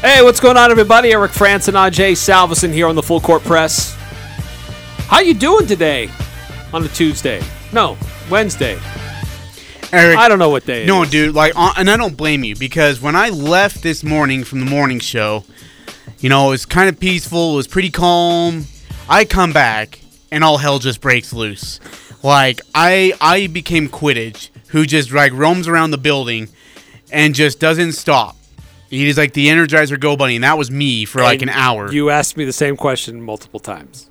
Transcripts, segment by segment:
Hey, what's going on, everybody? Eric Frandsen and AJ Salvesen here on the Full Court Press. How you doing today on a Tuesday? No, Wednesday. Eric, I don't know what day. it No, is. dude, like, uh, and I don't blame you because when I left this morning from the morning show, you know, it was kind of peaceful, it was pretty calm. I come back and all hell just breaks loose. Like, I I became Quidditch, who just like roams around the building and just doesn't stop. He's like the Energizer Go Bunny, and that was me for like an hour. You asked me the same question multiple times.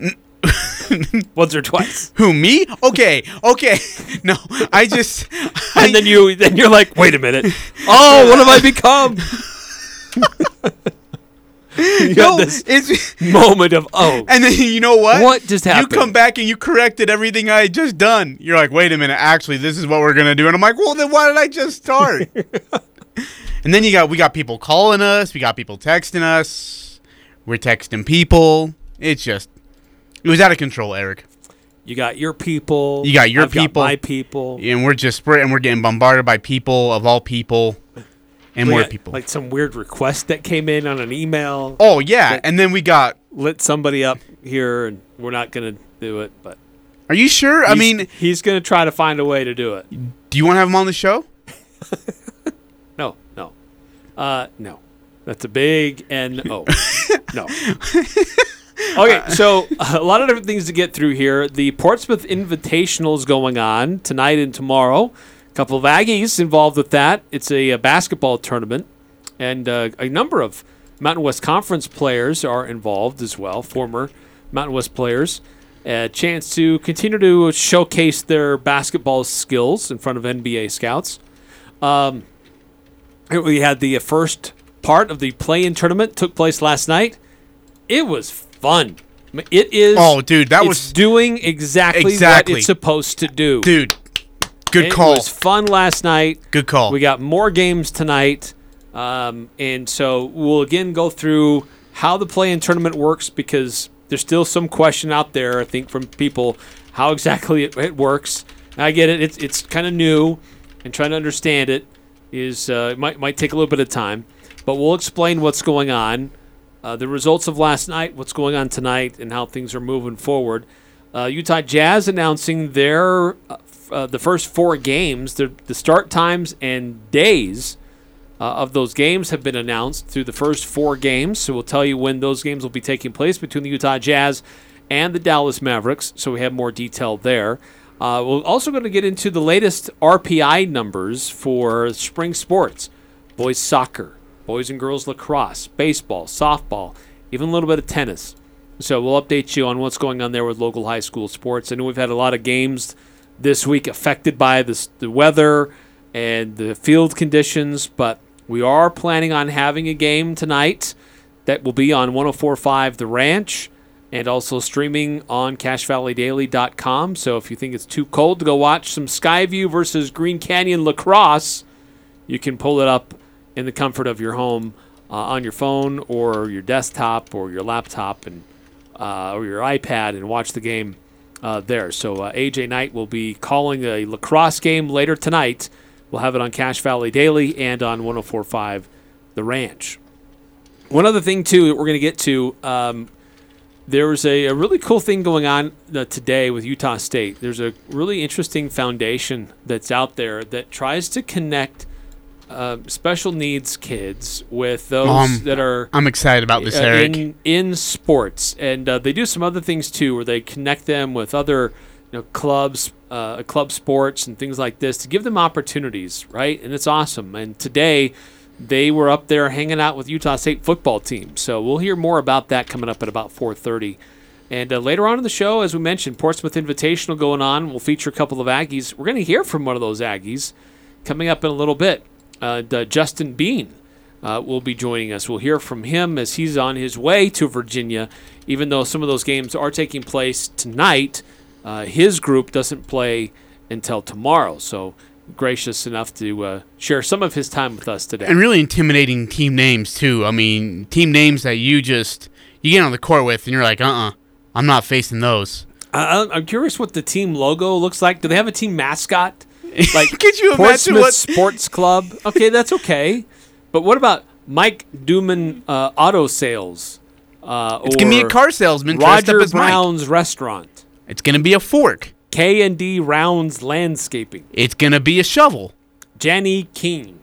Once or twice. Who me? Okay, okay. No, I just. I, And then you then you're like, wait a minute. Oh, what have I become? you no, it's. moment of oh. And then you know what? What just happened? You come back and you corrected everything I had just done. You're like, wait a minute, actually, this is what we're gonna do. And I'm like, well, then why did I just start? And then you got we got people calling us, we got people texting us, we're texting people. It's just, it was out of control, Eric. You got your people. You got your I've people. my people. And we're just spread, and we're getting bombarded by people of all people, and We more people. Like some weird request that came in on an email. oh yeah, and then we got. Lit somebody up here, and we're not gonna do it. But Are you sure? I mean, he's gonna try to find a way to do it. do you want to have him on the show? Uh, no. That's a big N O. no. Okay, so a lot of different things to get through here. The Portsmouth Invitational is going on tonight and tomorrow. A couple of Aggies involved with that. It's a, uh basketball tournament, and uh, a number of Mountain West Conference players are involved as well, former Mountain West players. A chance to continue to showcase their basketball skills in front of NBA scouts. Um, we had the first part of the play-in tournament took place last night. It was fun. It is. Oh, dude, that was- doing exactly, Exactly. what it's supposed to do. Dude, good it call. It was fun last night. Good call. We got more games tonight, um, and so we'll again go through how the play-in tournament works because there's still some question out there. I think from people how exactly it, it works. And I get it. It's it's kind of new, and trying to understand it is uh, might might take a little bit of time, but we'll explain what's going on, uh, the results of last night, what's going on tonight, and how things are moving forward. Uh, Utah Jazz announcing their uh, uh, the first four games, the, the start times and days uh, of those games have been announced through the first four games. So we'll tell you when those games will be taking place between the Utah Jazz and the Dallas Mavericks. So we have more detail there. Uh, we're also going to get into the latest RPI numbers for spring sports boys soccer, boys and girls lacrosse, baseball, softball, even a little bit of tennis. So we'll update you on what's going on there with local high school sports. I know we've had a lot of games this week affected by this, the weather and the field conditions, but we are planning on having a game tonight that will be on 1045 The Ranch and also streaming on CacheValleyDaily.com. So if you think it's too cold to go watch some Skyview versus Green Canyon lacrosse, you can pull it up in the comfort of your home uh, on your phone or your desktop or your laptop and uh, or your iPad and watch the game uh, there. So uh, AJ Knight will be calling a lacrosse game later tonight We'll have it on Cache Valley Daily and on 104.5 The Ranch. One other thing, too, that we're going to get to um, there was a, a really cool thing going on uh, today with Utah State. There's a really interesting foundation that's out there that tries to connect uh, special needs kids with those Um, that are I'm excited about this, uh, Eric. in in sports, and uh, they do some other things too, where they connect them with other you know clubs, uh, club sports, and things like this to give them opportunities, right? And it's awesome. And today, they were up there hanging out with Utah State football team. So we'll hear more about that coming up at about 4:30. And uh, later on in the show, as we mentioned, Portsmouth Invitational going on. We'll feature a couple of Aggies. We're going to hear from one of those Aggies coming up in a little bit. Uh, Justin Bean uh, will be joining us. We'll hear from him as he's on his way to Virginia. Even though some of those games are taking place tonight, uh, his group doesn't play until tomorrow. So gracious enough to uh, share some of his time with us today. and really intimidating team names too. I mean, team names that you just you get on the court with, and you're like, uh, uh-uh, uh, i am not facing those. I, I'm curious what the team logo looks like. Do they have a team mascot? Like, Could you imagine what- Sports Club? Okay, that's okay. But what about Mike Duman uh, Auto Sales? Uh, It's gonna be a car salesman Roger up as Mike. Brown's Restaurant. It's gonna be a fork. K and D Rounds Landscaping. It's gonna be a shovel. Jenny King.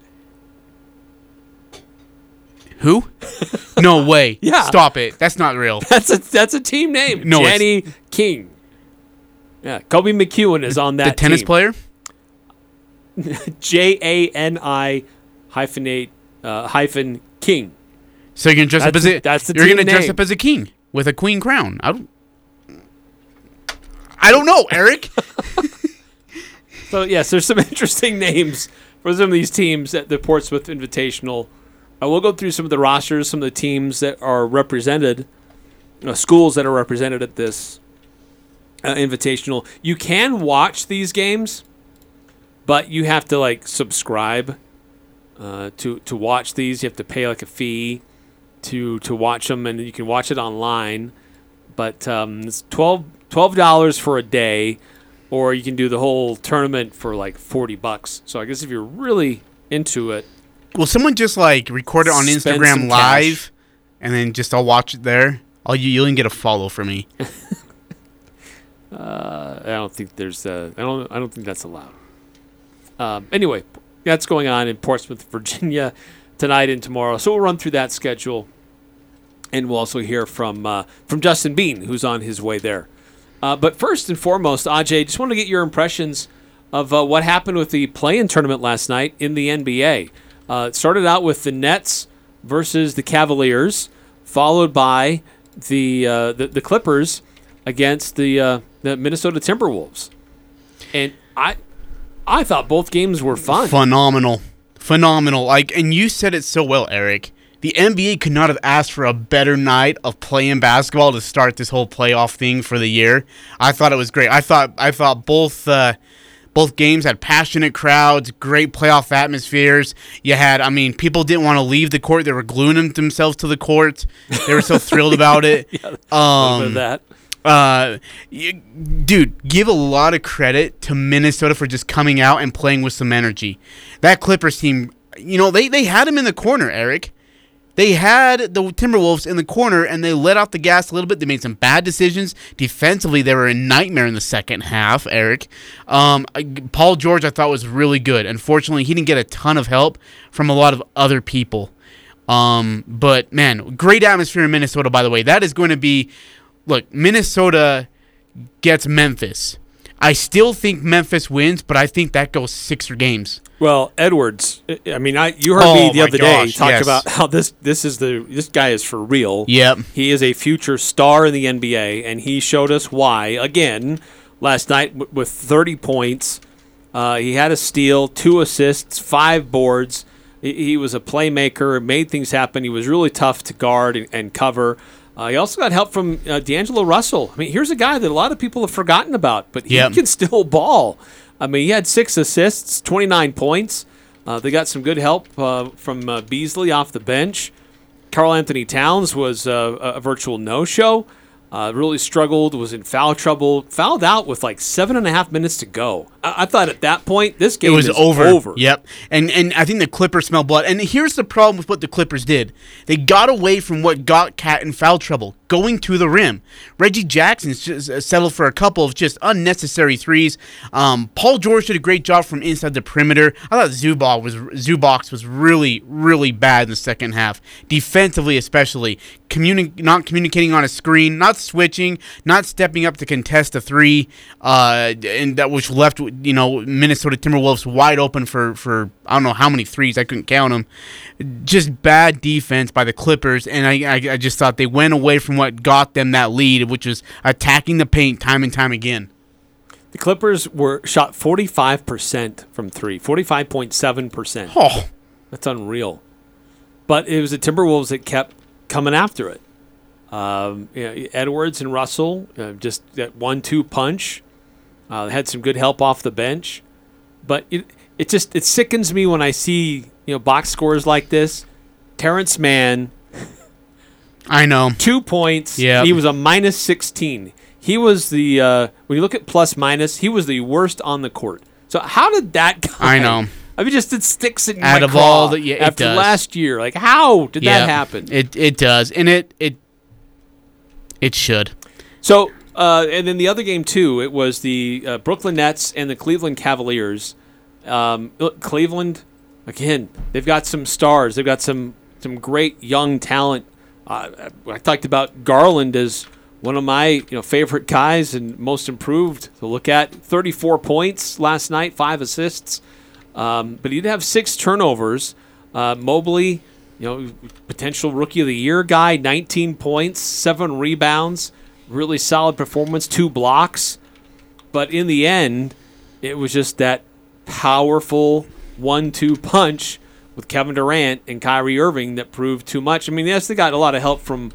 Who? no way. Yeah. Stop it. That's not real. That's a that's a team name. No, it's- Jenny King. Yeah, Kobe McEwen is on that the tennis team. player. J A N I hyphenate uh, hyphen King. So you're gonna dress up as a. that's the you're gonna dress up as a king with a queen crown. I don't. I don't know, Eric. So yes, there's some interesting names for some of these teams at the Portsmouth Invitational. I will go through some of the rosters, some of the teams that are represented, uh, schools that are represented at this uh, Invitational. You can watch these games, but you have to like subscribe uh, to to watch these. You have to pay like a fee to to watch them, and you can watch it online. But um, it's 12 dollars for a day, or you can do the whole tournament for like forty bucks. So I guess if you're really into it, Will someone just like record it on Spend some Instagram cash. live, and then just I'll watch it there? I'll you you'll even get a follow for me. I don't think there's uh, I don't I don't think that's allowed. Um, anyway, that's going on in Portsmouth, Virginia, tonight and tomorrow. So we'll run through that schedule, and we'll also hear from uh, from Justin Bean, who's on his way there. Uh, but first and foremost, Ajay, just want to get your impressions of uh, what happened with the play-in tournament last night in the NBA. Uh, it started out with the Nets versus the Cavaliers, followed by the uh, the, the Clippers against the uh, the Minnesota Timberwolves, and I I thought both games were fun. Phenomenal, phenomenal. Like, and you said it so well, Eric. The NBA could not have asked for a better night of playing basketball to start this whole playoff thing for the year. I thought it was great. I thought I thought both uh, both games had passionate crowds, great playoff atmospheres. You had, I mean, people didn't want to leave the court; they were gluing themselves to the court. They were so thrilled about it. Bit Um, that. uh, you, dude, give a lot of credit to Minnesota for just coming out and playing with some energy. That Clippers team, you know, they, they had him in the corner, Eric. They had the Timberwolves in the corner and they let off the gas a little bit. They made some bad decisions. Defensively, they were a nightmare in the second half, Eric. Um, Paul George, I thought, was really good. Unfortunately, he didn't get a ton of help from a lot of other people. Um, but man, great atmosphere in Minnesota, by the way. That is going to be look, Minnesota gets Memphis. I still think Memphis wins, but I think that goes six or games. Well, Edwards. I- mean, I you heard Oh, me the other day gosh, talk yes. about how this this is the this guy is for real. Yep. He is a future star in the NBA, and he showed us why again last night w- with 30 points. Uh, he had a steal, two assists, five boards. He, he was a playmaker, made things happen. He was really tough to guard and, and cover. Uh, he also got help from uh, D'Angelo Russell. I mean, here's a guy that a lot of people have forgotten about, but he Yep. can still ball. I mean, he had six assists, 29 points. Uh, they got some good help uh, from uh, Beasley off the bench. Karl-Anthony Towns was uh, a a virtual no show. Uh, really struggled, was in foul trouble, fouled out with like seven and a half minutes to go. I, I thought at that point this It game was is over. over. Yep. And and I think the Clippers smell blood. And here's the problem with what the Clippers did. They got away from what got Cat in foul trouble, going to the rim. Reggie Jackson settled for a couple of just unnecessary threes. Um, Paul George did a great job from inside the perimeter. I thought Zubac was Zubac was really really bad in the second half, defensively especially. Communi- not communicating on a screen, not switching, not stepping up to contest a three, uh, and that which left you know Minnesota Timberwolves wide open for for I don't know how many threes I couldn't count them. Just bad defense by the Clippers, and I, I I just thought they went away from what got them that lead, which was attacking the paint time and time again. The Clippers were shot 45% from 3, 45.7%. Oh, That's unreal. But it was the Timberwolves that kept coming after it. Um, you know, Edwards and Russell, uh, just that one-two punch. Uh, had some good help off the bench, but it it just it sickens me when I see you know box scores like this. Terance Mann, I know. two points. Yeah, he was a minus sixteen. He was the uh, when you look at plus minus, he was the worst on the court. So how did that guy? I know. I mean, just it sticks in Out my of all the- yeah, after does. last year. Like, how did Yeah, that happen? It it does, and it it it should. So, uh, and then the other game too, it was the uh, Brooklyn Nets and the Cleveland Cavaliers. Um, look, Cleveland, again, they've got some stars. They've got some some great young talent. Uh, I talked about Garland as one of my you know favorite guys and most improved to look at. Thirty four points last night, five assists, um, but he did have six turnovers. Uh, Mobley, you know, potential rookie of the year guy, 19 points, seven rebounds, really solid performance, two blocks. But in the end, it was just that powerful one-two punch with Kevin Durant and Kyrie Irving that proved too much. I mean, yes, they got a lot of help from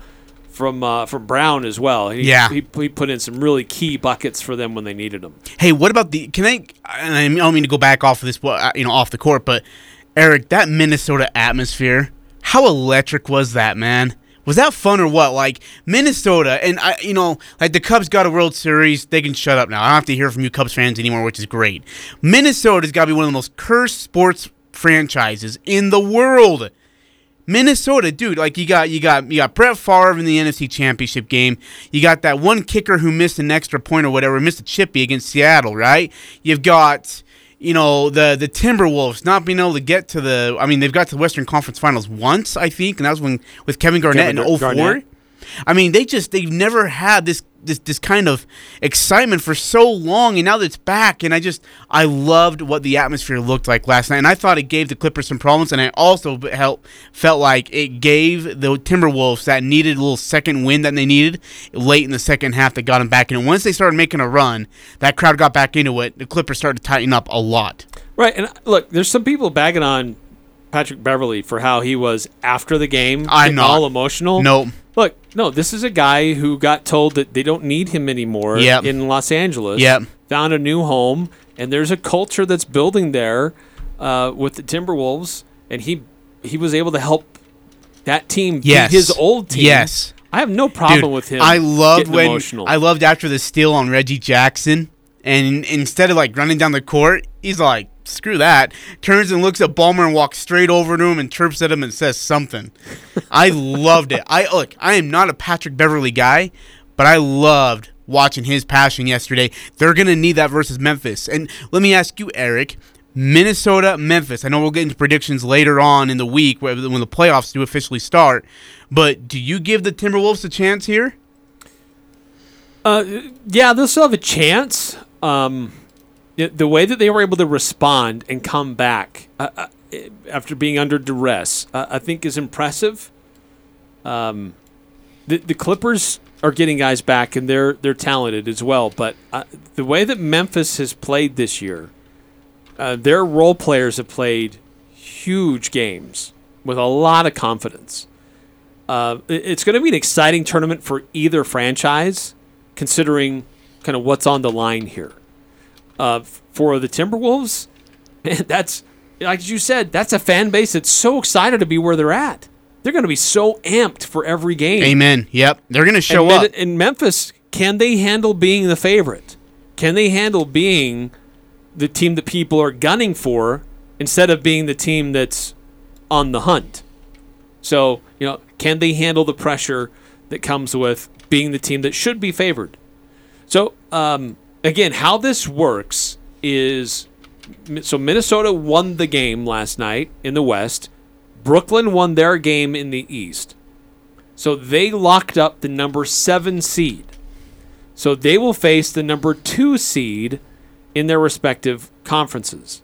from uh, from Brown as well. He, Yeah. he, he put in some really key buckets for them when they needed them. Hey, what about the? Can I? And I don't mean to go back off of this, uh, you know, off the court, but Eric, that Minnesota atmosphere, how electric was that, man? Was that fun or what? Like Minnesota, and I, you know, like the Cubs got a World Series, they can shut up now. I don't have to hear from you Cubs fans anymore, which is great. Minnesota's got to be one of the most cursed sports franchises in the world. Minnesota, dude, like you got you got you got Brett Favre in the NFC Championship game. You got that one kicker who missed an extra point or whatever, missed a chippy against Seattle, right? You've got you know the the Timberwolves not being able to get to the. I mean, they've got to the Western Conference Finals once, I think, and that was when with Kevin Garnett Kevin in 04. Garnett. I mean, they just they've never had this this this kind of excitement for so long, and now that it's back, and I just I loved what the atmosphere looked like last night, and I thought it gave the Clippers some problems, and I also b- help, felt like it gave the Timberwolves that needed a little second win that they needed late in the second half that got them back in. And once they started making a run, that crowd got back into it. The Clippers started to tighten up a lot. Right, and uh, look, there's some people bagging on Patrick Beverley for how he was after the game, I'm not. all emotional. Nope. No, this is a guy who got told that they don't need him anymore Yep. in Los Angeles. Yep. Found a new home, and there's a culture that's building there uh, with the Timberwolves, and he he was able to help that team beat his old team. Yes. I have no problem Dude, with him. I loved when emotional. I loved after the steal on Reggie Jackson, and instead of like running down the court, he's like, "Screw that!" Turns and looks at Ballmer and walks straight over to him and chirps at him and says something. I loved it. I look, I am not a Patrick Beverley guy, but I loved watching his passion yesterday. They're gonna need that versus Memphis. And let me ask you, Eric. Minnesota, Memphis. I know we'll get into predictions later on in the week when the playoffs do officially start. But do you give the Timberwolves a chance here? Uh, yeah, they'll still have a chance. Um, the, way that they were able to respond and come back uh, uh, after being under duress, uh, I think, is impressive. Um, the the Clippers are getting guys back, and they're they're talented as well. But uh, the way that Memphis has played this year, uh, their role players have played huge games with a lot of confidence. Uh, it- it's going to be an exciting tournament for either franchise, considering kind of what's on the line here. Uh, for the Timberwolves, man, that's like you said, that's a fan base that's so excited to be where they're at. They're going to be so amped for every game. Amen. Yep. They're going to show and up. In Memphis, can they handle being the favorite? Can they handle being the team that people are gunning for instead of being the team that's on the hunt. So, you know, can they handle the pressure that comes with being the team that should be favored? So, um, again, how this works is so Minnesota won the game last night in the West. Brooklyn won their game in the East. So they locked up the number seven seed. So they will face the number two seed in their respective conferences.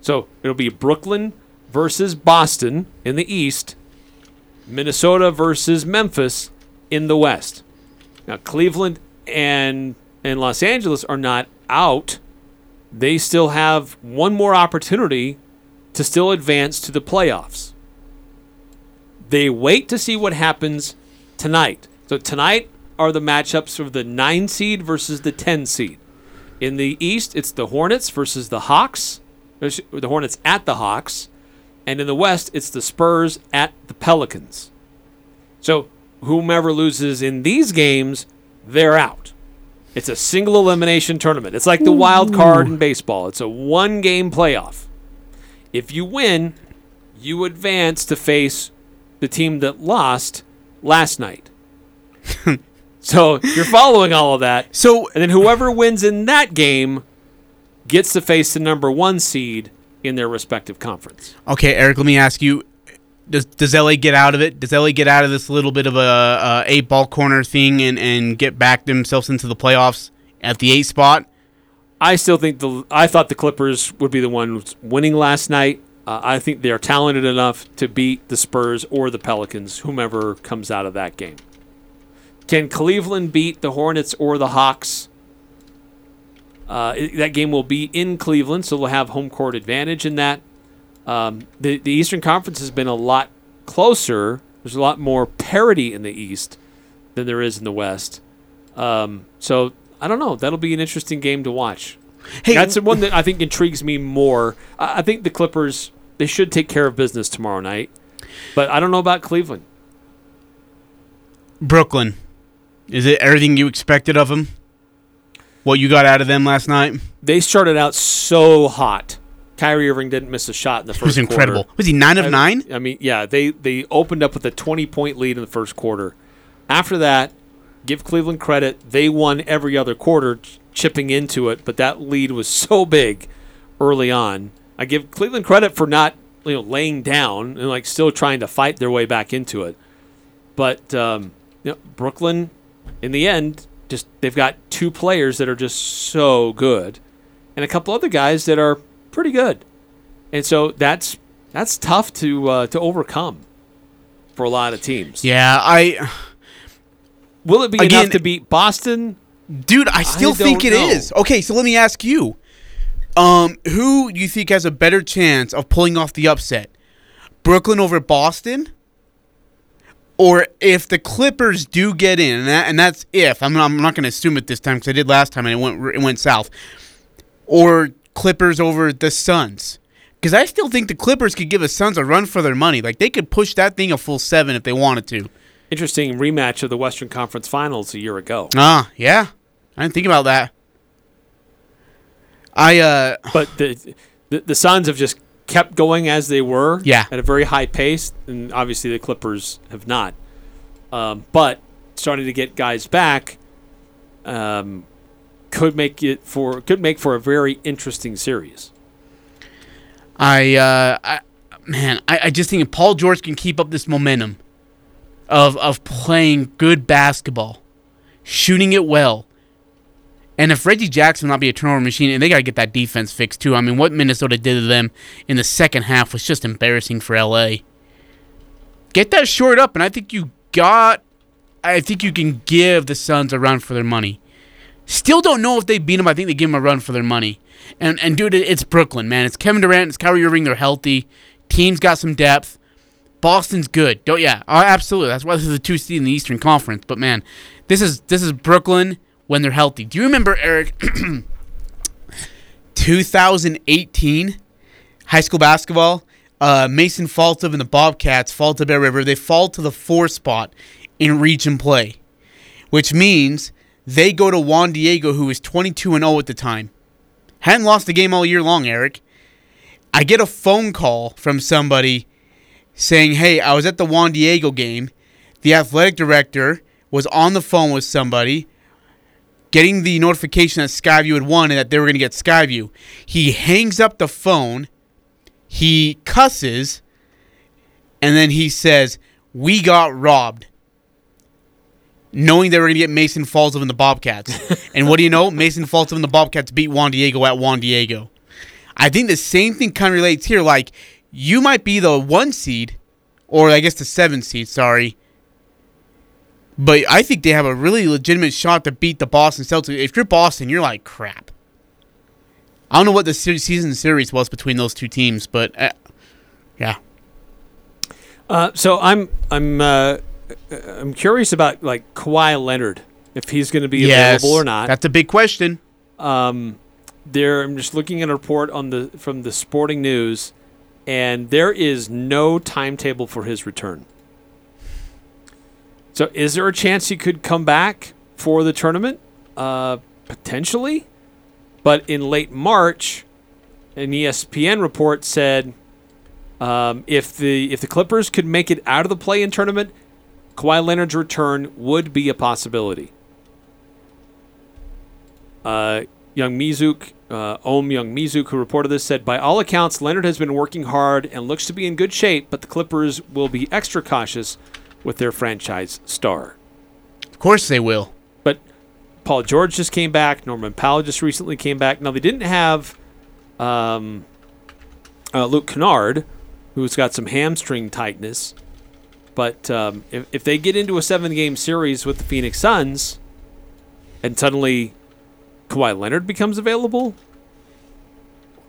So it'll be Brooklyn versus Boston in the East, Minnesota versus Memphis in the West. Now Cleveland and and Los Angeles are not out. They still have one more opportunity to still advance to the playoffs. They wait to see what happens tonight. So tonight are the matchups of the 9 seed versus the 10 seed. In the East, it's the Hornets versus the Hawks. The Hornets at the Hawks. And in the West, it's the Spurs at the Pelicans. So whomever loses in these games, they're out. It's a single elimination tournament. It's like the wild card in baseball. It's a one game playoff. If you win, you advance to face the team that lost last night. so you're following all of that. So And then whoever wins in that game gets to face the number one seed in their respective conference. Okay, Eric, let me ask you: Does does LA get out of it? Does LA get out of this little bit of a, a eight ball corner thing and and get back themselves into the playoffs at the eight spot? I still think the I thought the Clippers would be the ones winning last night. Uh, I think they are talented enough to beat the Spurs or the Pelicans, whomever comes out of that game. Can Cleveland beat the Hornets or the Hawks? Uh, that game will be in Cleveland, so they'll have home court advantage in that. Um, the the Eastern Conference has been a lot closer. There's a lot more parity in the East than there is in the West. Um, so I don't know. That'll be an interesting game to watch. Hey, That's the one that I think intrigues me more. I I think the Clippers they should take care of business tomorrow night, but I don't know about Cleveland. Brooklyn, is it everything you expected of them? What you got out of them last night? They started out so hot. Kyrie Irving didn't miss a shot in the first. It was incredible. quarter. Was he nine of I- nine? I mean, yeah, they they opened up with a 20 point lead in the first quarter. After that, give Cleveland credit, they won every other quarter ch- chipping into it, but that lead was so big early on. I give Cleveland credit for not, you know, laying down and like still trying to fight their way back into it. But um, you know, Brooklyn in the end just they've got two players that are just so good and a couple other guys that are pretty good. And so that's that's tough to uh, to overcome for a lot of teams. Yeah, I, Will it be Again- enough to beat Boston? dude, I still I think it don't is. Okay, so let me ask you: Um, who do you think has a better chance of pulling off the upset? Brooklyn over Boston, or if the Clippers do get in, and, that, and that's if I'm not, I'm not going to assume it this time because I did last time and it went it went south, or Clippers over the Suns. Because I still think the Clippers could give the Suns a run for their money. Like they could push that thing a full seven if they wanted to. Interesting rematch of the Western Conference Finals a year ago. Ah, yeah. I didn't think about that. I uh But the, the the Suns have just kept going as they were, Yeah. at a very high pace, and obviously the Clippers have not. Um, but starting to get guys back um, could make it for could make for a very interesting series. I uh I, man, I, I just think if Paul George can keep up this momentum of of playing good basketball, shooting it well. And if Reggie Jackson not be a turnover machine, and they got to get that defense fixed too. I mean, what Minnesota did to them in the second half was just embarrassing for LA. Get that short up, and I think you got. I think you can give the Suns a run for their money. Still don't know if they beat them. I think they give them a run for their money. And and dude, it's Brooklyn, man. It's Kevin Durant. It's Kyrie Irving. They're healthy. Team's got some depth. Boston's good. Don't yeah, oh, absolutely. That's why this is a two seed in the Eastern Conference. But man, this is this is Brooklyn when they're healthy. Do you remember Eric? 2018 high school basketball. Uh, Mason Falslev and the Bobcats fall to Bear River. They fall to the four spot in region play, which means they go to Juan Diego, who was 22 and 0 at the time. Hadn't lost a game all year long, Eric. I get a phone call from somebody saying, Hey, I was at the Juan Diego game. The athletic director was on the phone with somebody getting the notification that Skyview had won and that they were going to get Skyview. He hangs up the phone, he cusses, and then he says, We got robbed. Knowing they were going to get Mason Falslev and the Bobcats. and what do you know? Mason Falslev and the Bobcats beat Juan Diego at Juan Diego. I think the same thing kind of relates here. Like, you might be the one seed, or I guess the seven seed, sorry. But I think they have a really legitimate shot to beat the Boston Celtics. If you're Boston, you're like, crap. I don't know what the season series was between those two teams, but uh, yeah. Uh, so I'm I'm uh, I'm curious about like Kawhi Leonard if he's going to be Yes, available or not. That's a big question. there I'm just looking at a report on the from the Sporting News, and there is no timetable for his return. So, is there a chance he could come back for the tournament? Uh, potentially, but in late March, an ESPN report said um, if the if the Clippers could make it out of the play-in tournament, Kawhi Leonard's return would be a possibility. Uh, Youngmisuk, uh, Ohm Youngmisuk, who reported this, said, By all accounts, Leonard has been working hard and looks to be in good shape, but the Clippers will be extra cautious with their franchise star. Of course they will. But Paul George just came back. Norman Powell just recently came back. Now, they didn't have um, uh, Luke Kennard, who's got some hamstring tightness. But um, if, if they get into a seven game series with the Phoenix Suns and suddenly Kawhi Leonard becomes available,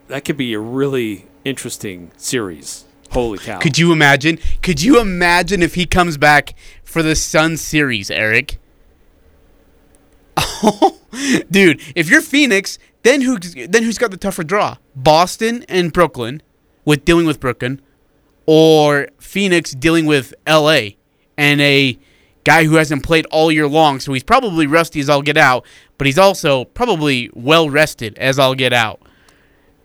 that could be a really interesting series. Holy cow. Could you imagine? Could you imagine if he comes back for the Sun series, Eric? Dude, if you're Phoenix, then who then who's got the tougher draw? Boston and Brooklyn with dealing with Brooklyn or Phoenix dealing with LA and a guy who hasn't played all year long, so he's probably rusty as I'll get out, but he's also probably well rested as I'll get out.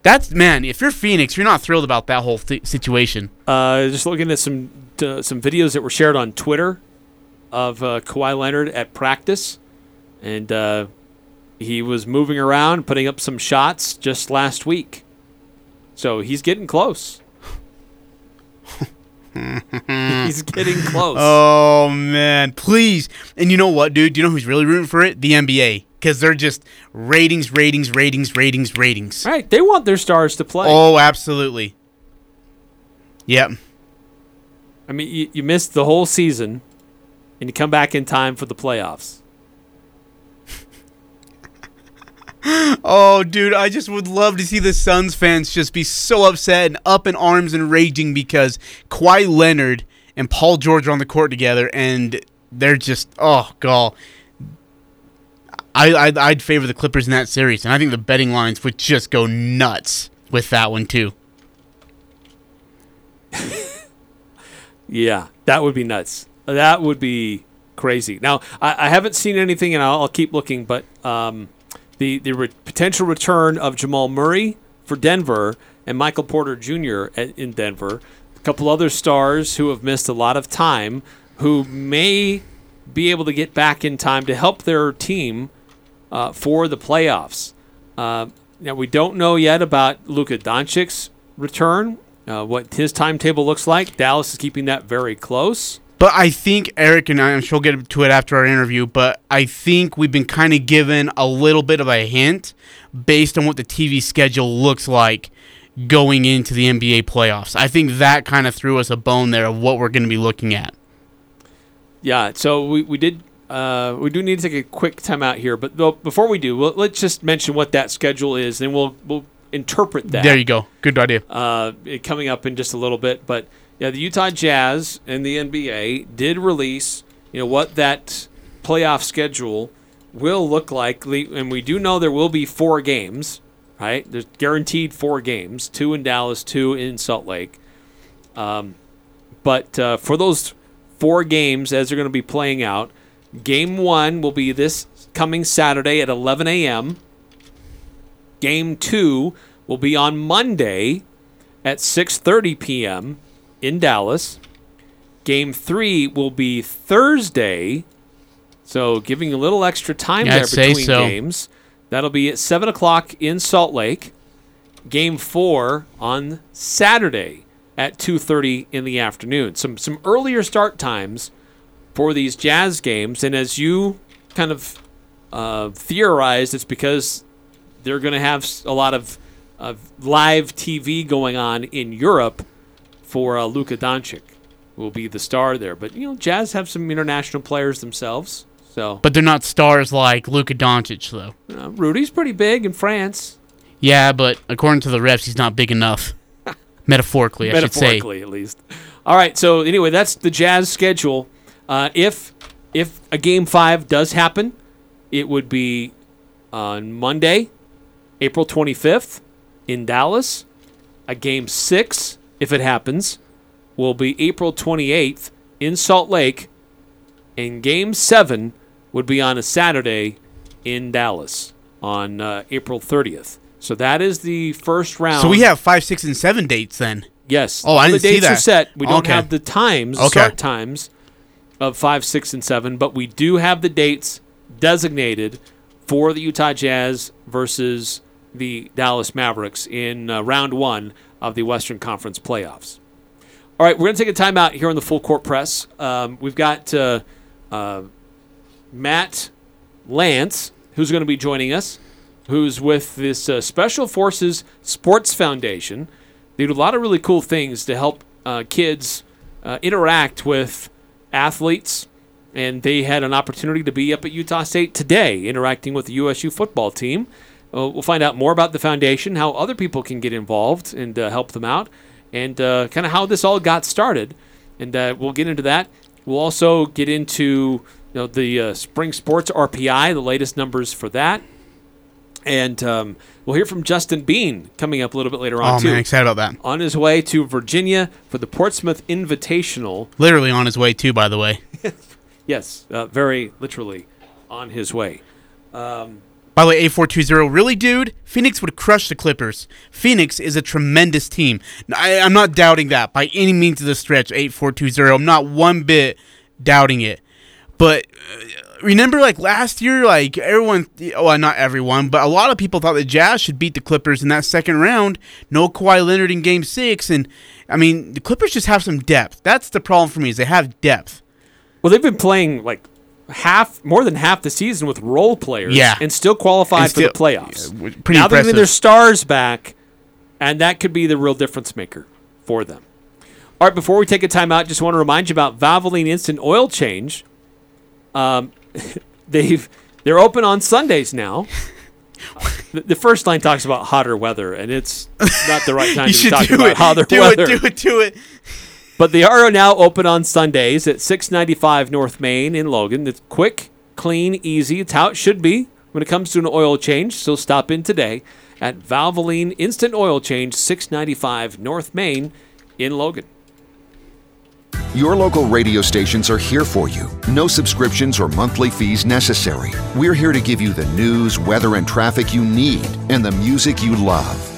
That's man, if you're Phoenix, you're not thrilled about that whole th- situation. Uh, just looking at some uh, some videos that were shared on Twitter of uh, Kawhi Leonard at practice, and uh, he was moving around, putting up some shots just last week. So he's getting close. he's getting close. Oh man, please! And you know what, dude? Do you know who's really rooting for it? The NBA, because they're just ratings, ratings, ratings, ratings, ratings. right, they want their stars to play. Oh, absolutely. Yep. I mean, you, you missed the whole season, and you come back in time for the playoffs. Oh, dude, I just would love to see the Suns fans just be so upset and up in arms and raging because Kawhi Leonard and Paul George are on the court together, and they're just oh god. I I'd, I'd favor the Clippers in that series, and I think the betting lines would just go nuts with that one too. Yeah, that would be nuts. That would be crazy. Now, I, I haven't seen anything, and I'll, I'll keep looking, but um, the the re- potential return of Jamal Murray for Denver and Michael Porter Jr. At, in Denver, a couple other stars who have missed a lot of time, who may be able to get back in time to help their team uh, for the playoffs. Uh, now we don't know yet about Luka Doncic's return. Uh, what his timetable looks like. Dallas is keeping that very close. But I think Eric and I, I'm sure we'll get to it after our interview, but I think we've been kind of given a little bit of a hint based on what the TV schedule looks like going into the NBA playoffs. I think that kind of threw us a bone there of what we're going to be looking at. Yeah, so we, we did uh, we do need to take a quick time out here, but though, before we do, we'll, let's just mention what that schedule is, and we'll we'll interpret that. There you go. Good idea. uh, coming up in just a little bit. But yeah, the Utah Jazz and the NBA did release, you know, what that playoff schedule will look like, and we do know there will be four games, right? There's guaranteed four games: two in Dallas, two in Salt Lake. Um, but uh, for those four games, as they're going to be playing out, game one will be this coming Saturday at 11 a.m. Game two will be on Monday at 6:30 p.m. in Dallas. Game three will be Thursday, so giving a little extra time Yeah, there I'd between so. games. That'll be at seven o'clock in Salt Lake. Game four on Saturday at 2:30 in the afternoon. Some some earlier start times for these Jazz games, and as you kind of uh, theorized, it's because they're going to have a lot of, of live TV going on in Europe for uh, Luka Doncic, who will be the star there. But you know, Jazz have some international players themselves, so But they're not stars like Luka Doncic, though. uh, Rudy's pretty big in France. Yeah, but according to the refs, he's not big enough. Metaphorically, I should say. metaphorically at least. All right, so anyway, that's the Jazz schedule. Uh, if if a game five does happen, it would be on Monday, April 25th, in Dallas. A game six, if it happens, will be April 28th in Salt Lake, and game seven would be on a Saturday in Dallas on uh, April 30th. So that is the first round. So we have five, six, and seven dates then. Yes. Oh, I didn't the see dates are set. We don't Okay. have the times, Okay. start times of five, six, and seven, but we do have the dates designated for the Utah Jazz versus the Dallas Mavericks in uh, round one of the Western Conference playoffs. All right, we're going to take a timeout here on the full court press. Um, we've got uh, uh, Matt Lance, who's going to be joining us, who's with this uh, Special Forces Sports Foundation. They do a lot of really cool things to help uh, kids uh, interact with athletes. And they had an opportunity to be up at Utah State today interacting with the USU football team. Uh, we'll find out more about the foundation, how other people can get involved and uh, help them out, and uh, kind of how this all got started. And uh, we'll get into that. We'll also get into you know, the uh, spring sports RPI, the latest numbers for that. And um, we'll hear from Justin Bean coming up a little bit later on, Oh too. man, excited about that. On his way to Virginia for the Portsmouth Invitational. Literally on his way too, by the way. Yes, uh, very literally on his way. By the way, A420, really, dude? Phoenix would crush the Clippers. Phoenix is a tremendous team. I, am not doubting that by any means of the stretch, 8420. I'm not one bit doubting it. But uh, remember, like last year, like everyone, well, not everyone, but a lot of people thought the Jazz should beat the Clippers in that second round. No Kawhi Leonard in game six. And, I mean, the Clippers just have some depth. That's the problem for me, is they have depth. Well, they've been playing like half, more than half the season with role players, Yeah. and still qualified And still- for the playoffs. yeah, pretty now they're getting their stars back, and that could be the real difference maker for them. All right, before we take a timeout, just want to remind you about Valvoline Instant Oil Change. Um, they've they're open on Sundays now. The, the first line talks about hotter weather, and it's not the right time to be should talking do about it. hotter Do weather. Do it, do it, do it. But they are now open on Sundays at 695 North Main in Logan. It's quick, clean, easy. It's how it should be when it comes to an oil change. So stop in today at Valvoline Instant Oil Change, 695 North Main in Logan. Your local radio stations are here for you. No subscriptions or monthly fees necessary. We're here to give you the news, weather, and traffic you need and the music you love.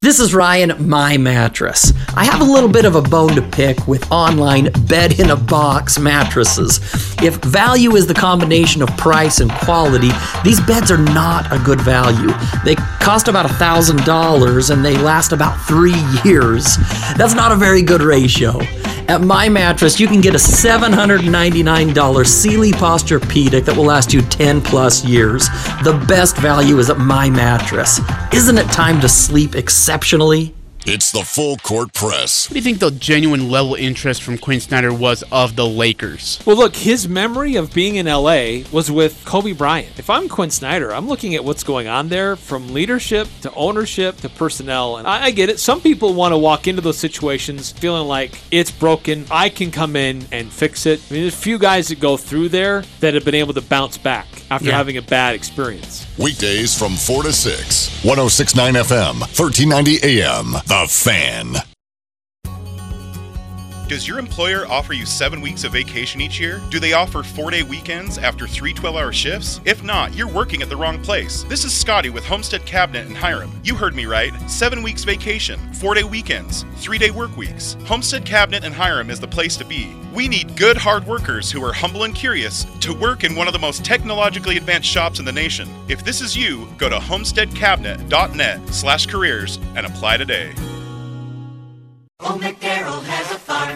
This is Ryan, my mattress. I have a little bit of a bone to pick with online bed in a box mattresses. If value is the combination of price and quality, these beds are not a good value. They cost about $1,000 and they last about three years. That's not a very good ratio. At My Mattress, you can get a $799 Sealy Posturepedic that will last you 10 plus years. The best value is at My Mattress. Isn't it time to sleep exceptionally? It's the full court press. What do you think the genuine level interest from Quin Snyder was of the Lakers? Well, look, his memory of being in LA was with Kobe Bryant. If I'm Quin Snyder, I'm looking at what's going on there from leadership to ownership to personnel. And I, I get it. Some people want to walk into those situations feeling like it's broken. I can come in and fix it. I mean, there's a few guys that go through there that have been able to bounce back after Yeah. having a bad experience. Weekdays from 4 to 6. 1069 FM, 1390 AM. The Fan. Does your employer offer you seven weeks of vacation each year? Do they offer four day weekends after three 12 hour shifts? If not, you're working at the wrong place. This is Scotty with Homestead Cabinet in Hiram. You heard me right. Seven weeks vacation, four day weekends, three day work weeks. Homestead Cabinet in Hiram is the place to be. We need good, hard workers who are humble and curious to work in one of the most technologically advanced shops in the nation. If this is you, go to homesteadcabinet.net slash careers and apply today.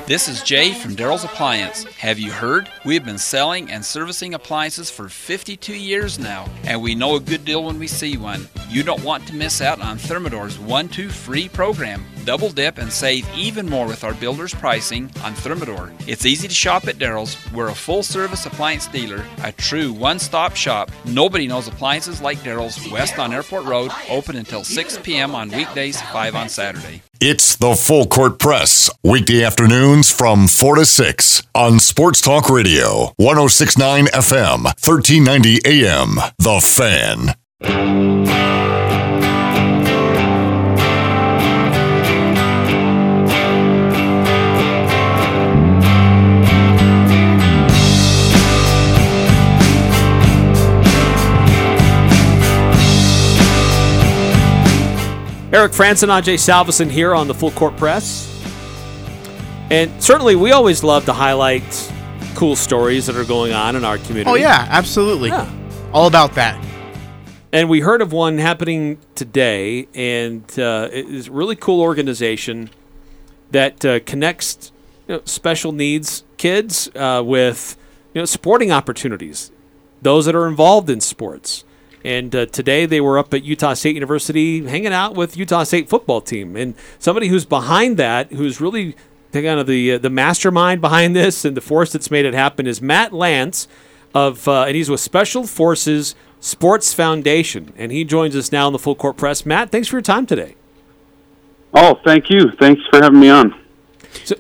This is Jay from Daryl's Appliance. Have you heard? We have been selling and servicing appliances for 52 years now, and we know a good deal when we see one. You don't want to miss out on Thermador's 1 2 free program. Double dip and save even more with our builder's pricing on Thermador. It's easy to shop at Daryl's. We're a full service appliance dealer, a true one stop shop. Nobody knows appliances like Daryl's west on Airport Road, open until 6 p.m. on weekdays, 5 on Saturday. It's the full court press. Weekday afternoons from 4 to 6 on Sports Talk Radio. 1069 FM, 1390 AM. The Fan. Eric Frandsen and Ajay Salvesen here on the Full Court Press. And certainly, we always love to highlight cool stories that are going on in our community. Oh yeah, absolutely. Yeah. All about that. And we heard of one happening today, and uh, it is a really cool organization that uh, connects you know, special needs kids uh, with you know sporting opportunities, those that are involved in sports. And uh, today they were up at Utah State University hanging out with Utah State football team, and somebody who's behind that, who's really kind of the uh, the mastermind behind this and the force that's made it happen, is Matt Lance of, uh, and he's with Special Forces Sports Foundation, and he joins us now in the full court press. Matt, thanks for your time today. Oh, thank you. Thanks for having me on. So,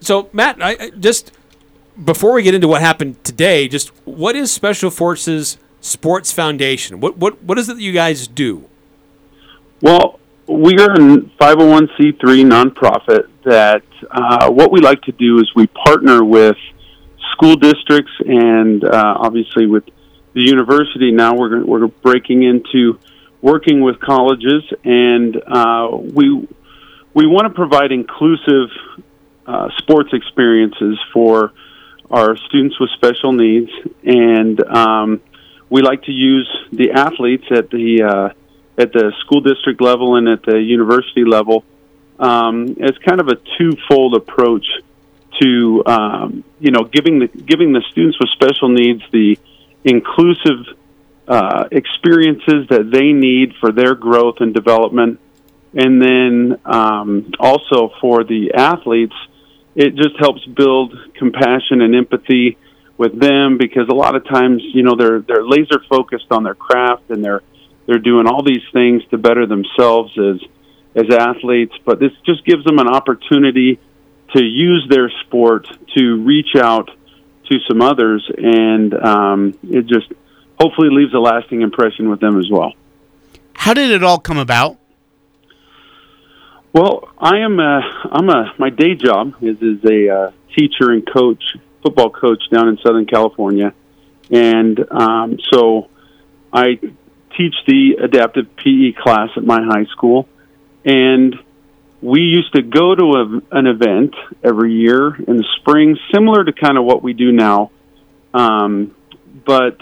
so Matt, I, I just before we get into what happened today, just what is Special Forces Sports Foundation? What what what is it that you guys do? Well, we are a 501c3 nonprofit that uh, what we like to do is we partner with school districts and uh, obviously with the university. Now we're we're breaking into working with colleges, and uh, we we want to provide inclusive uh, sports experiences for our students with special needs, and um, we like to use the athletes at the uh, at the school district level and at the university level. Um, as kind of a twofold approach to um, you know giving the giving the students with special needs the inclusive uh, experiences that they need for their growth and development, and then um, also for the athletes, it just helps build compassion and empathy with them because a lot of times you know they're they're laser focused on their craft and they're they're doing all these things to better themselves as as athletes, but this just gives them an opportunity to use their sport to reach out to some others, and um, it just hopefully leaves a lasting impression with them as well. How did it all come about? Well, I am a, I'm a my day job is is a uh, teacher and coach, football coach down in Southern California, and um, so I teach the adaptive PE class at my high school, and we used to go to a, an event every year in the spring, similar to kind of what we do now, um, but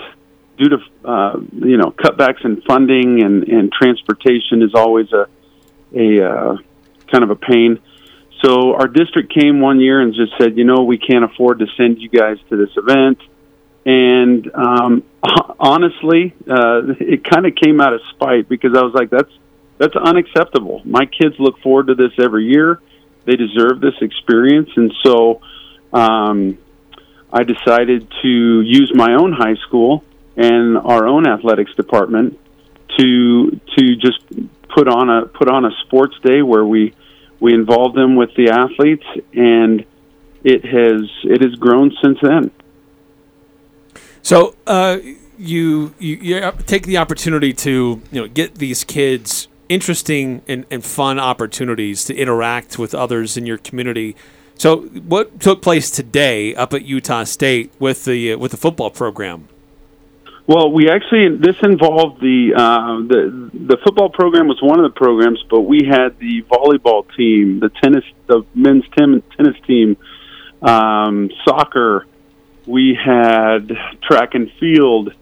due to uh, you know cutbacks in funding and, and transportation is always a a uh, kind of a pain. So our district came one year and just said, you know, we can't afford to send you guys to this event. And um, honestly, uh, it kind of came out of spite because I was like, that's that's unacceptable. My kids look forward to this every year. They deserve this experience, and so um, I decided to use my own high school and our own athletics department to to just put on a put on a sports day where we we involve them with the athletes and it has it has grown since then. So uh, you, you you take the opportunity to you know get these kids interesting and, and fun opportunities to interact with others in your community. So what took place today up at Utah State with the uh, with the football program? Well, we actually this involved the uh, the the football program was one of the programs, but we had the volleyball team, the tennis, the men's ten, tennis team, um, soccer. We had track and field.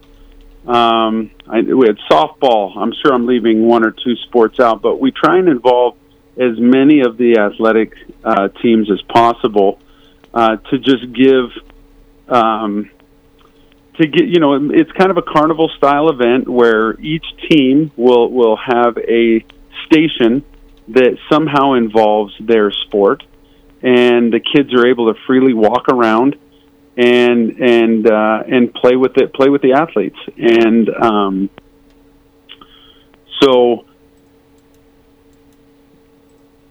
Um, I, we had softball. I'm sure I'm leaving one or two sports out, but we try and involve as many of the athletic uh, teams as possible uh, to just give. Um, to get you know it's kind of a carnival style event where each team will will have a station that somehow involves their sport. And the kids are able to freely walk around and and uh, and play with it play with the athletes. And um, so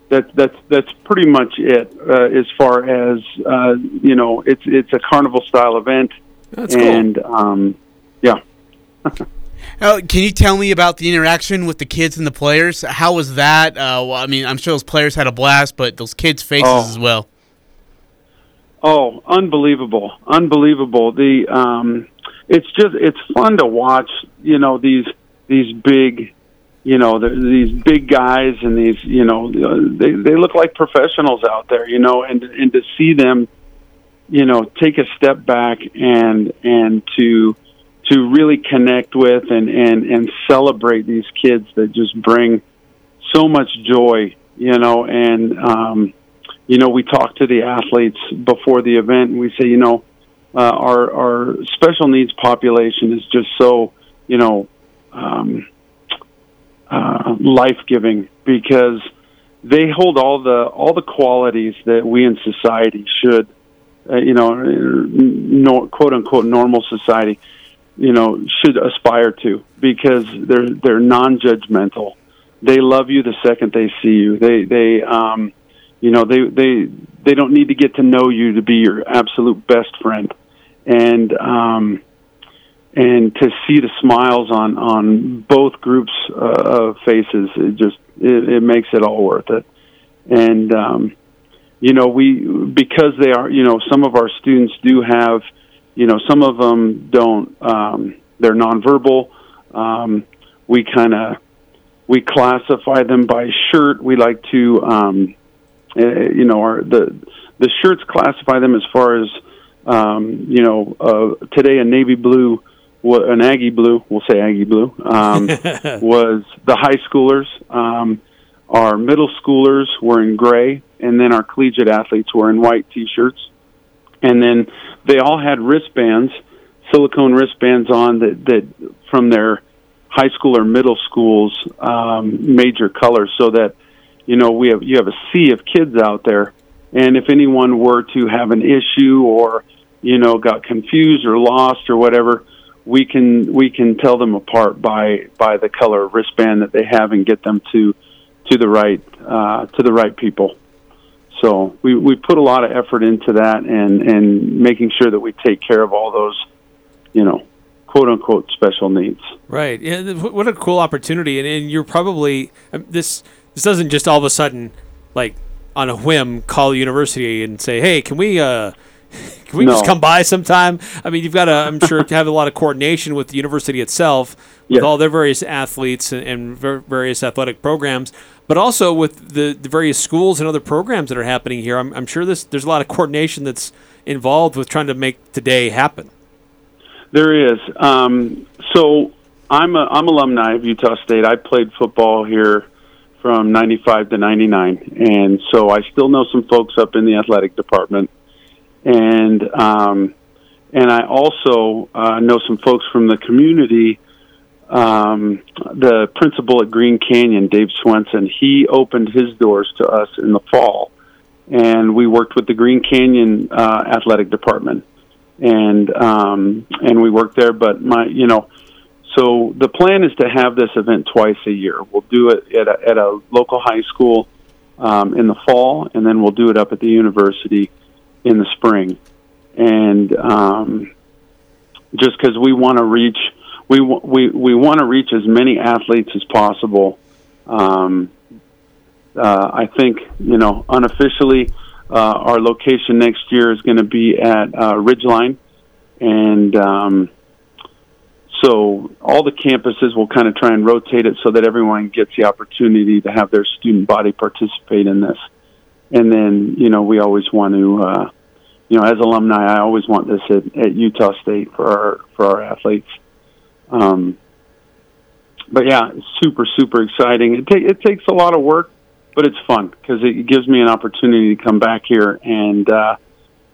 that's that's that's pretty much it uh, as far as uh, you know it's it's a carnival style event That's and um, yeah. Uh, can you tell me about the interaction with the kids and the players? How was that? Uh, well, I mean, I'm sure those players had a blast, but those kids' faces Oh. as well. Oh, unbelievable, unbelievable! The um, it's just it's fun to watch. You know these these big, you know the, these big guys and these you know they they look like professionals out there. You know, and and to see them, you know, take a step back and and to to really connect with and and and celebrate these kids that just bring so much joy. You know, and um, you know, we talk to the athletes before the event, and we say, you know, uh, our our special needs population is just so, you know, um, uh, life giving because they hold all the all the qualities that we in society should, uh, you know, no, quote unquote normal society, you know, should aspire to because they're they're non-judgmental. They love you the second they see you. They they um, you know they they they don't need to get to know you to be your absolute best friend and um and to see the smiles on on both groups uh, of faces it just it, it makes it all worth it and um you know we because they are you know some of our students do have you know some of them don't um they're nonverbal um we kind of we classify them by shirt we like to um uh, you know, our the the shirts classify them as far as um, you know. Uh, today, a navy blue, an Aggie blue, we'll say Aggie blue, um, was the high schoolers. Um, our middle schoolers were in gray, and then our collegiate athletes were in white T-shirts. And then they all had wristbands, silicone wristbands on that that from their high school or middle school's um, major colors, so that you know we have you have a sea of kids out there and if anyone were to have an issue or you know got confused or lost or whatever we can we can tell them apart by by the color wristband that they have and get them to to the right uh, to the right people so we we put a lot of effort into that and and making sure that we take care of all those you know quote unquote special needs Right. Yeah. What a cool opportunity, and, and you're probably um, this. This doesn't just all of a sudden, like on a whim, call the university and say, "Hey, can we, uh, can we just come by sometime?" I mean, you've got to, I'm sure, to have a lot of coordination with the university itself, with Yes. all their various athletes and, and ver- various athletic programs, but also with the, the various schools and other programs that are happening here. I'm, I'm sure this there's a lot of coordination that's involved with trying to make today happen. There is. Um, so I'm a, I'm alumni of Utah State. I played football here from '95 to '99, and so I still know some folks up in the athletic department, and um, and I also uh, know some folks from the community um, the principal at Green Canyon, Dave Swenson, he opened his doors to us in the fall, and we worked with the Green Canyon uh, athletic department, and um, and we worked there. But my, you know, so the plan is to have this event twice a year. We'll do it at a, at a local high school um, in the fall, and then we'll do it up at the university in the spring. And um, just because we want to reach, we we we want to reach as many athletes as possible. Um, uh, I think you know unofficially, uh, our location next year is going to be at uh, Ridgeline, and um, so all the campuses will kind of try and rotate it so that everyone gets the opportunity to have their student body participate in this. And then, you know, we always want to, uh, you know, as alumni, I always want this at, at Utah State for our for our athletes. Um, but yeah, super super exciting. It, ta- it takes a lot of work, but it's fun because it gives me an opportunity to come back here and, uh,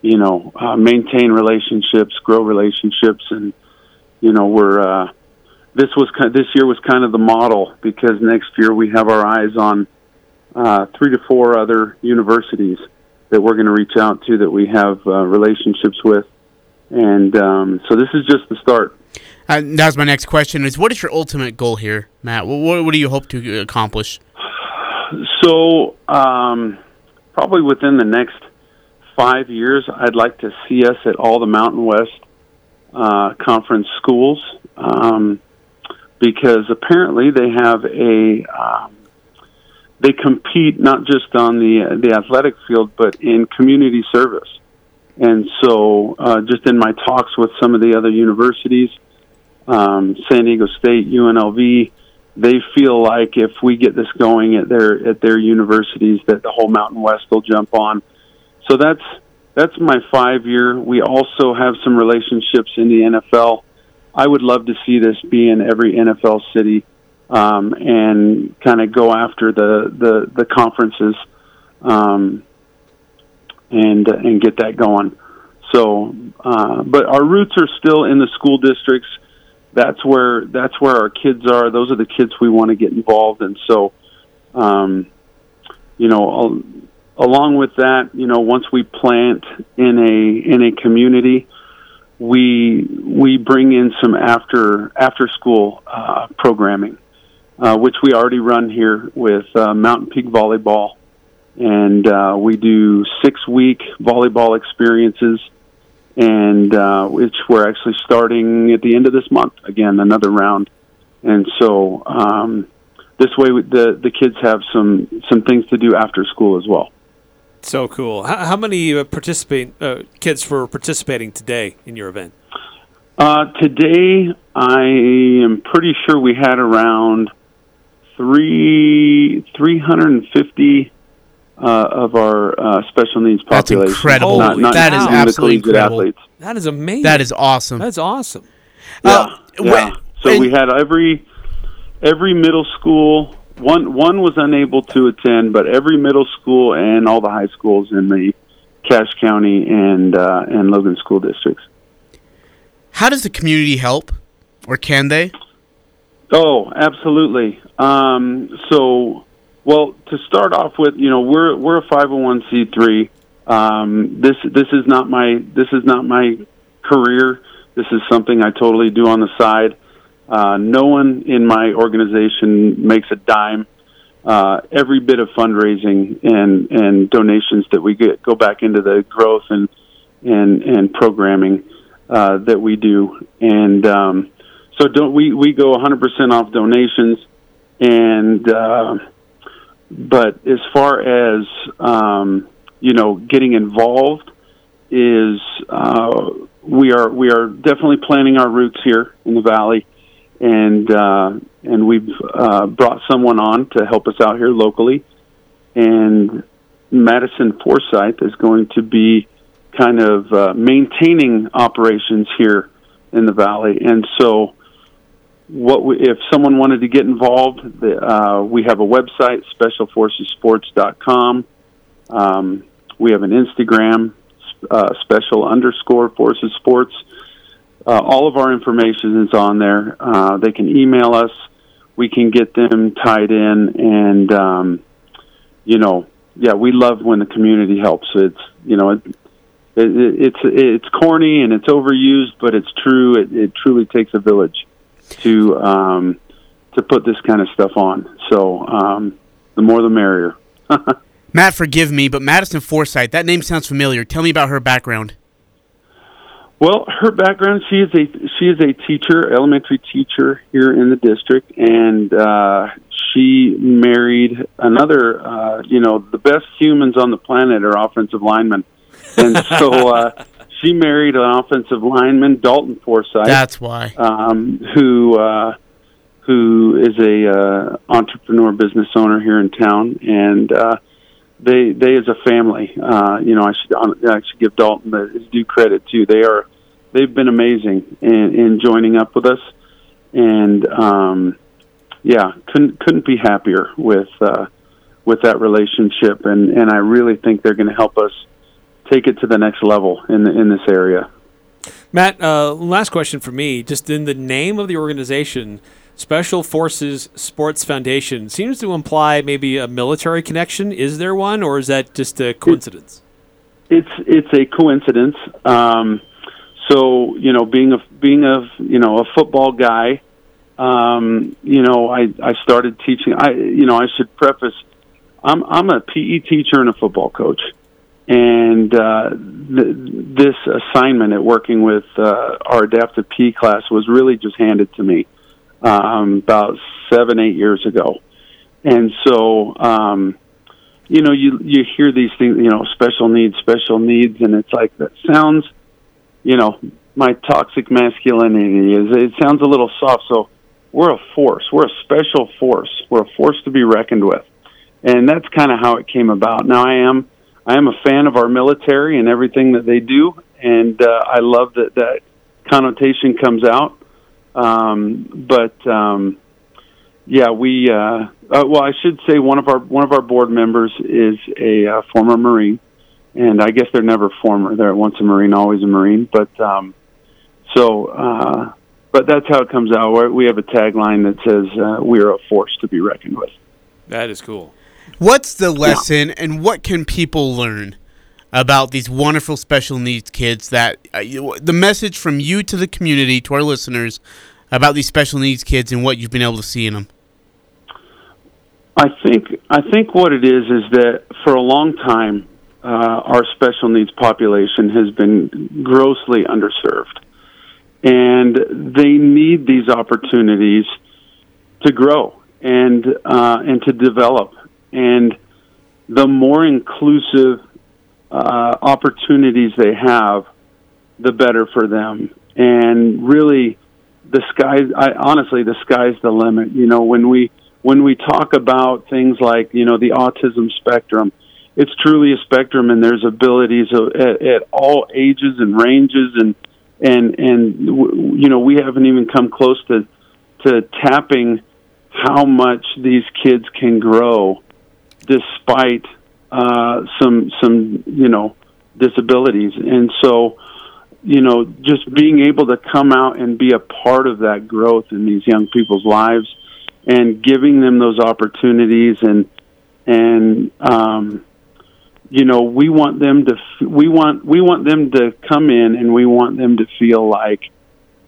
you know, uh, maintain relationships, grow relationships, and you know we're uh, this was kind this year was kind of the model because next year we have our eyes on uh, three to four other universities that we're going to reach out to that we have uh, relationships with, and um, so this is just the start. Uh, that was my next question: Is what is your ultimate goal here, Matt? What, what, do you hope to accomplish? So um, probably within the next five years, I'd like to see us at all the Mountain West uh, conference schools um, because apparently they have a um, they compete not just on the the athletic field but in community service. And so, uh, just in my talks with some of the other universities, um, San Diego State, UNLV, they feel like if we get this going at their at their universities, that the whole Mountain West will jump on. So that's that's my five year. We also have some relationships in the NFL. I would love to see this be in every NFL city um, and kind of go after the the, the conferences um, and and get that going. So, uh, but our roots are still in the school districts. That's where that's where our kids are. Those are the kids we want to get involved, and so, um, you know, along with that, you know, once we plant in a in a community, we we bring in some after after school uh, programming, uh, which we already run here with uh, Mountain Peak Volleyball, and uh, we do six week volleyball experiences, and uh, which we're actually starting at the end of this month again another round, and so. Um, this way, the the kids have some some things to do after school as well. So cool. How, how many uh, participate uh, kids were participating today in your event? Uh, today, I am pretty sure we had around three three hundred and fifty uh, of our uh, special needs population. That's incredible. Not, not that is absolutely collegiate incredible. athletes. That is amazing. That is awesome. That's awesome. Yeah, Uh, yeah. when- so and- we had every every middle school. One one was unable to attend, but every middle school and all the high schools in the Cache County and uh, and Logan school districts. How does the community help, or can they? Oh, absolutely. Um, so, well, to start off with, you know, we're we're a five hundred one c three. Um, this this is not my this is not my career. This is something I totally do on the side. Uh, no one in my organization makes a dime. Uh, every bit of fundraising and and donations that we get go back into the growth and and and programming uh, that we do. And um, so don't we we go 100% off donations and uh, but as far as um, you know getting involved is uh, we are we are definitely planting our roots here in the valley. And uh, and we've uh, brought someone on to help us out here locally. And Madison Forsyth is going to be kind of uh, maintaining operations here in the valley. And so what we, if someone wanted to get involved, the, uh, we have a website, specialforcesports.com. Um, we have an Instagram, uh, special underscore forces sports. uh, all of our information is on there. Uh, they can email us. We can get them tied in, and um, you know, yeah, we love when the community helps. It's you know, it, it, it's it's corny and it's overused, but it's true. It, it truly takes a village to um, to put this kind of stuff on. So um, the more the merrier. Matt, forgive me, but Madison Forsyth, that name sounds familiar. Tell me about her background. Well, her background, she is a she is a teacher, elementary teacher here in the district, and uh, she married another. Uh, you know, the best humans on the planet are offensive linemen, and so uh, she married an offensive lineman, Dalton Forsyth. That's why. Um, who uh, who is a uh, entrepreneur, business owner here in town, and uh, they they as a family, uh, you know, I should I should give Dalton the, his due credit too. They are they've been amazing in, in joining up with us, and um, yeah, couldn't couldn't be happier with uh, with that relationship, and and I really think they're going to help us take it to the next level in the, in this area. Matt, uh, last question for me. Just in the name of the organization, Special Forces Sports Foundation seems to imply maybe a military connection. Is there one, or is that just a coincidence? It's it's a coincidence. Um, so you know, being a being a you know a football guy, um, you know, I I started teaching. I you know I should preface, I'm I'm a PE teacher and a football coach, and uh, th- this assignment at working with uh, our adaptive P class was really just handed to me um, about seven eight years ago, and so. Um, you know, you you hear these things, you know, special needs, special needs, and it's like that sounds you know, my toxic masculinity is it sounds a little soft. So we're a force. We're a special force. We're a force to be reckoned with, and that's kind of how it came about. Now I am I am a fan of our military and everything that they do, and uh, I love that that connotation comes out. Um, but um, yeah, we uh, uh, well, I should say one of our one of our board members is a uh, former Marine and I guess they're never former. They're once a Marine, always a Marine. But um, so, uh, but that's how it comes out. We have a tagline that says uh, "We are a force to be reckoned with." That is cool. What's the lesson, yeah. and what can people learn about these wonderful special needs kids? That uh, the message from you to the community, to our listeners, about these special needs kids and what you've been able to see in them. I think I think what it is is that for a long time uh, our special needs population has been grossly underserved. And they need these opportunities to grow and uh, and to develop. And the more inclusive uh, opportunities they have, the better for them. And really, the sky. I, honestly, the sky's the limit. You know, when we when we talk about things like you know the autism spectrum, it's truly a spectrum, and there's abilities at, at all ages and ranges, and and and you know we haven't even come close to to tapping how much these kids can grow despite uh, some some you know disabilities, and so you know just being able to come out and be a part of that growth in these young people's lives and giving them those opportunities and and um, you know we want them to we want we want them to come in and we want them to feel like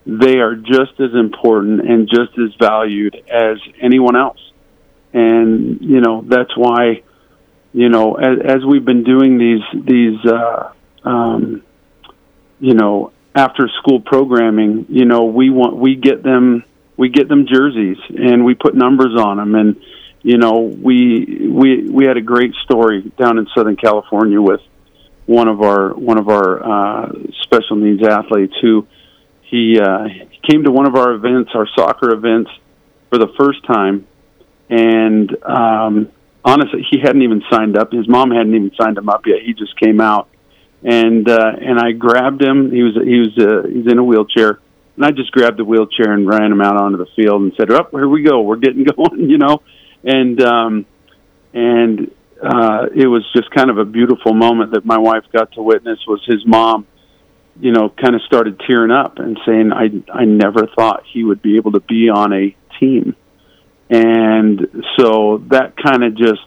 they are just as important and just as valued as anyone else and you know that's why you know as, as we've been doing these these uh um you know after school programming you know we want we get them we get them jerseys and we put numbers on them and you know, we we we had a great story down in Southern California with one of our one of our uh, special needs athletes who he uh, came to one of our events, our soccer events, for the first time, and um, honestly, he hadn't even signed up. His mom hadn't even signed him up yet. He just came out, and uh, and I grabbed him. He was he was uh, he's in a wheelchair, and I just grabbed the wheelchair and ran him out onto the field and said, "Up, oh, here we go. We're getting going," you know and um, and uh, it was just kind of a beautiful moment that my wife got to witness. Was his mom you know, kind of started tearing up and saying, "I I never thought he would be able to be on a team," and so that kind of just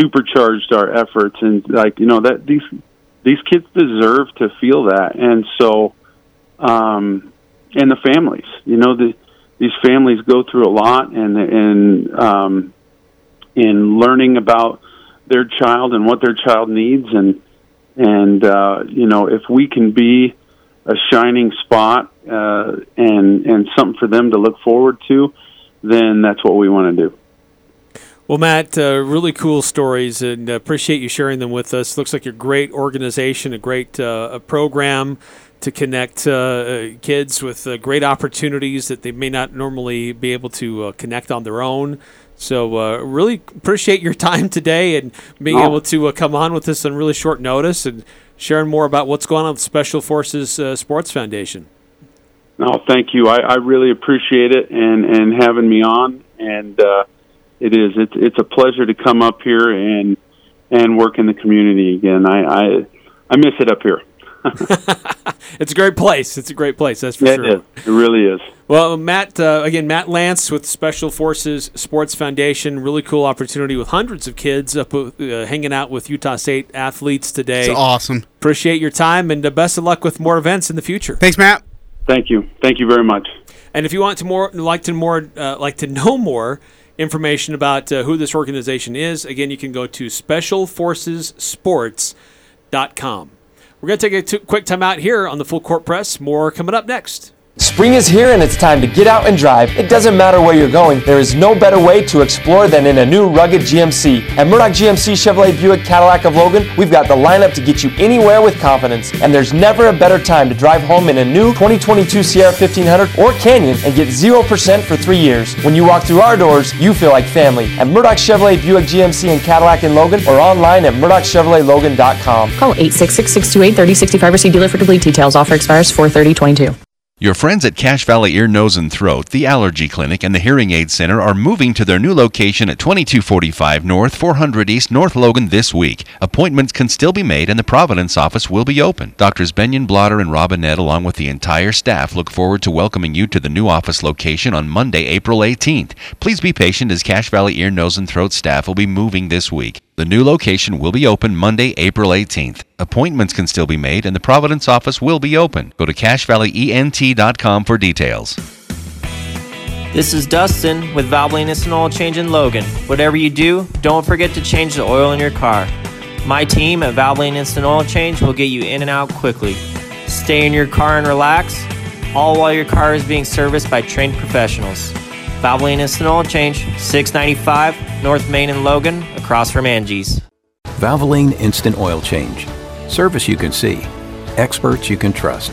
supercharged our efforts. And like you know that these these kids deserve to feel that. And so um and the families you know the these families go through a lot and and um in learning about their child and what their child needs. And and uh you know if we can be a shining spot uh and and something for them to look forward to then that's what we want to do Well, Matt, uh, really cool stories, and uh, appreciate you sharing them with us. Looks like a great organization, a great uh, a program to connect uh, kids with uh, great opportunities that they may not normally be able to uh, connect on their own. So, uh, really appreciate your time today and being Oh. able to uh, come on with us on really short notice and sharing more about what's going on with Special Forces uh, Sports Foundation. No, thank you. I, I really appreciate it and and having me on. And uh, it is it's it's a pleasure to come up here and and work in the community again. I I, I miss it up here. It's a great place. It's a great place. That's for Yeah, sure. it is. It really is. Well, Matt, uh, again, Matt Lance with Special Forces Sports Foundation. Really cool opportunity with hundreds of kids up uh, hanging out with Utah State athletes today. It's awesome. Appreciate your time and uh, best of luck with more events in the future. Thanks, Matt. Thank you. Thank you very much. And if you want to more, like to more, uh, like to know more information about uh, who this organization is, again, you can go to specialforcessports.com. We're going to take a t- quick time out here on the Full Court Press. More coming up next. Spring is here and it's time to get out and drive. It doesn't matter where you're going, there is no better way to explore than in a new rugged GMC. At Murdoch GMC Chevrolet Buick Cadillac of Logan, we've got the lineup to get you anywhere with confidence. And there's never a better time to drive home in a new 2022 Sierra 1500 or Canyon and get 0% for three years. When you walk through our doors, you feel like family. At Murdoch Chevrolet Buick GMC and Cadillac in Logan or online at MurdochChevroletLogan.com. Call 866-628-3065 or see dealer for complete details. Offer expires 43022. Your friends at Cache Valley Ear, Nose, and Throat, the Allergy Clinic, and the Hearing Aid Center are moving to their new location at 2245 North, 400 East, North Logan this week. Appointments can still be made, and the Providence office will be open. Doctors Benyon Blotter and Robinette, along with the entire staff, look forward to welcoming you to the new office location on Monday, April 18th. Please be patient as Cache Valley Ear, Nose, and Throat staff will be moving this week. The new location will be open Monday, April 18th. Appointments can still be made, and the Providence office will be open. Go to CacheValleyENT.com for details. This is Dustin with Valvoline Instant Oil Change in Logan. Whatever you do, don't forget to change the oil in your car. My team at Valvoline Instant Oil Change will get you in and out quickly. Stay in your car and relax, all while your car is being serviced by trained professionals. Valvoline Instant Oil Change, 695 North Main in Logan, across from Angie's. Valvoline Instant Oil Change. Service you can see. Experts you can trust.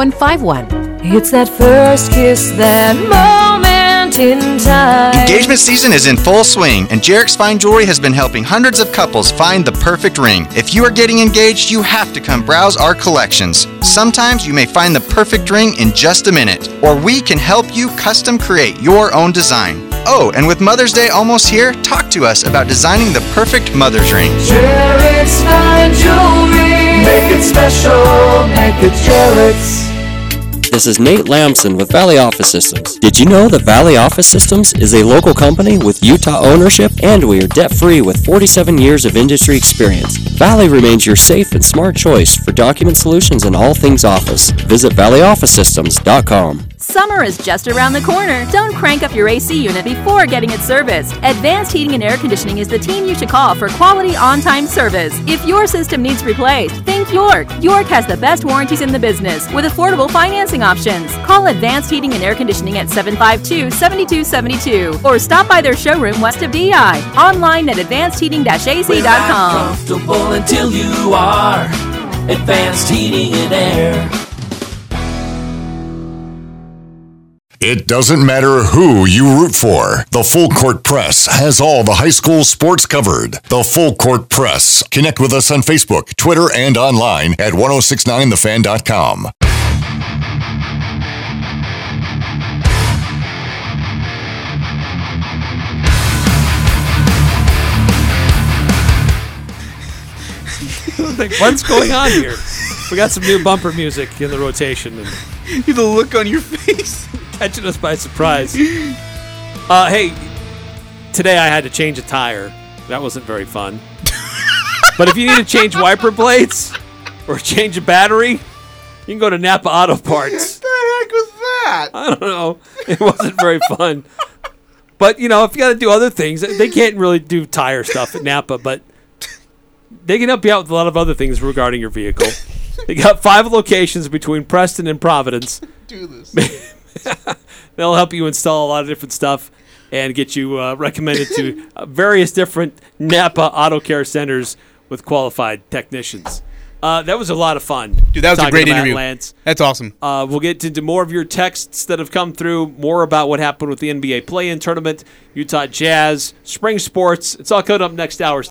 5151. It's that first kiss, that moment in time. Engagement season is in full swing, and Jarek's Fine Jewelry has been helping hundreds of couples find the perfect ring. If you are getting engaged, you have to come browse our collections. Sometimes you may find the perfect ring in just a minute, or we can help you custom create your own design. Oh, and with Mother's Day almost here, talk to us about designing the perfect mother's ring. Jarek's fine jewelry. Make it special, make it Jarek's. This is Nate Lamson with Valley Office Systems. Did you know that Valley Office Systems is a local company with Utah ownership and we are debt free with 47 years of industry experience? Valley remains your safe and smart choice for document solutions and all things office. Visit valleyofficesystems.com. Summer is just around the corner. Don't crank up your AC unit before getting it serviced. Advanced Heating and Air Conditioning is the team you should call for quality on time service. If your system needs replaced, think York. York has the best warranties in the business with affordable financing options. Call Advanced Heating and Air Conditioning at 752 7272 or stop by their showroom west of DI. Online at advancedheating ac.com. Comfortable until you are. Advanced Heating and Air. It doesn't matter who you root for. The Full Court Press has all the high school sports covered. The Full Court Press. Connect with us on Facebook, Twitter, and online at 1069thefan.com. like, what's going on here? We got some new bumper music in the rotation and the look on your face catching us by surprise. Uh, hey, today I had to change a tire. That wasn't very fun. but if you need to change wiper blades or change a battery, you can go to Napa Auto Parts. What the heck was that? I don't know. It wasn't very fun. But you know, if you got to do other things, they can't really do tire stuff at Napa, but they can help you out with a lot of other things regarding your vehicle. they got five locations between Preston and Providence. Do this. They'll help you install a lot of different stuff and get you uh, recommended to uh, various different Napa Auto Care centers with qualified technicians. Uh, that was a lot of fun. Dude, that was a great interview. Lance. That's awesome. Uh, we'll get into more of your texts that have come through, more about what happened with the NBA play-in tournament, Utah Jazz, spring sports. It's all coming up next hour.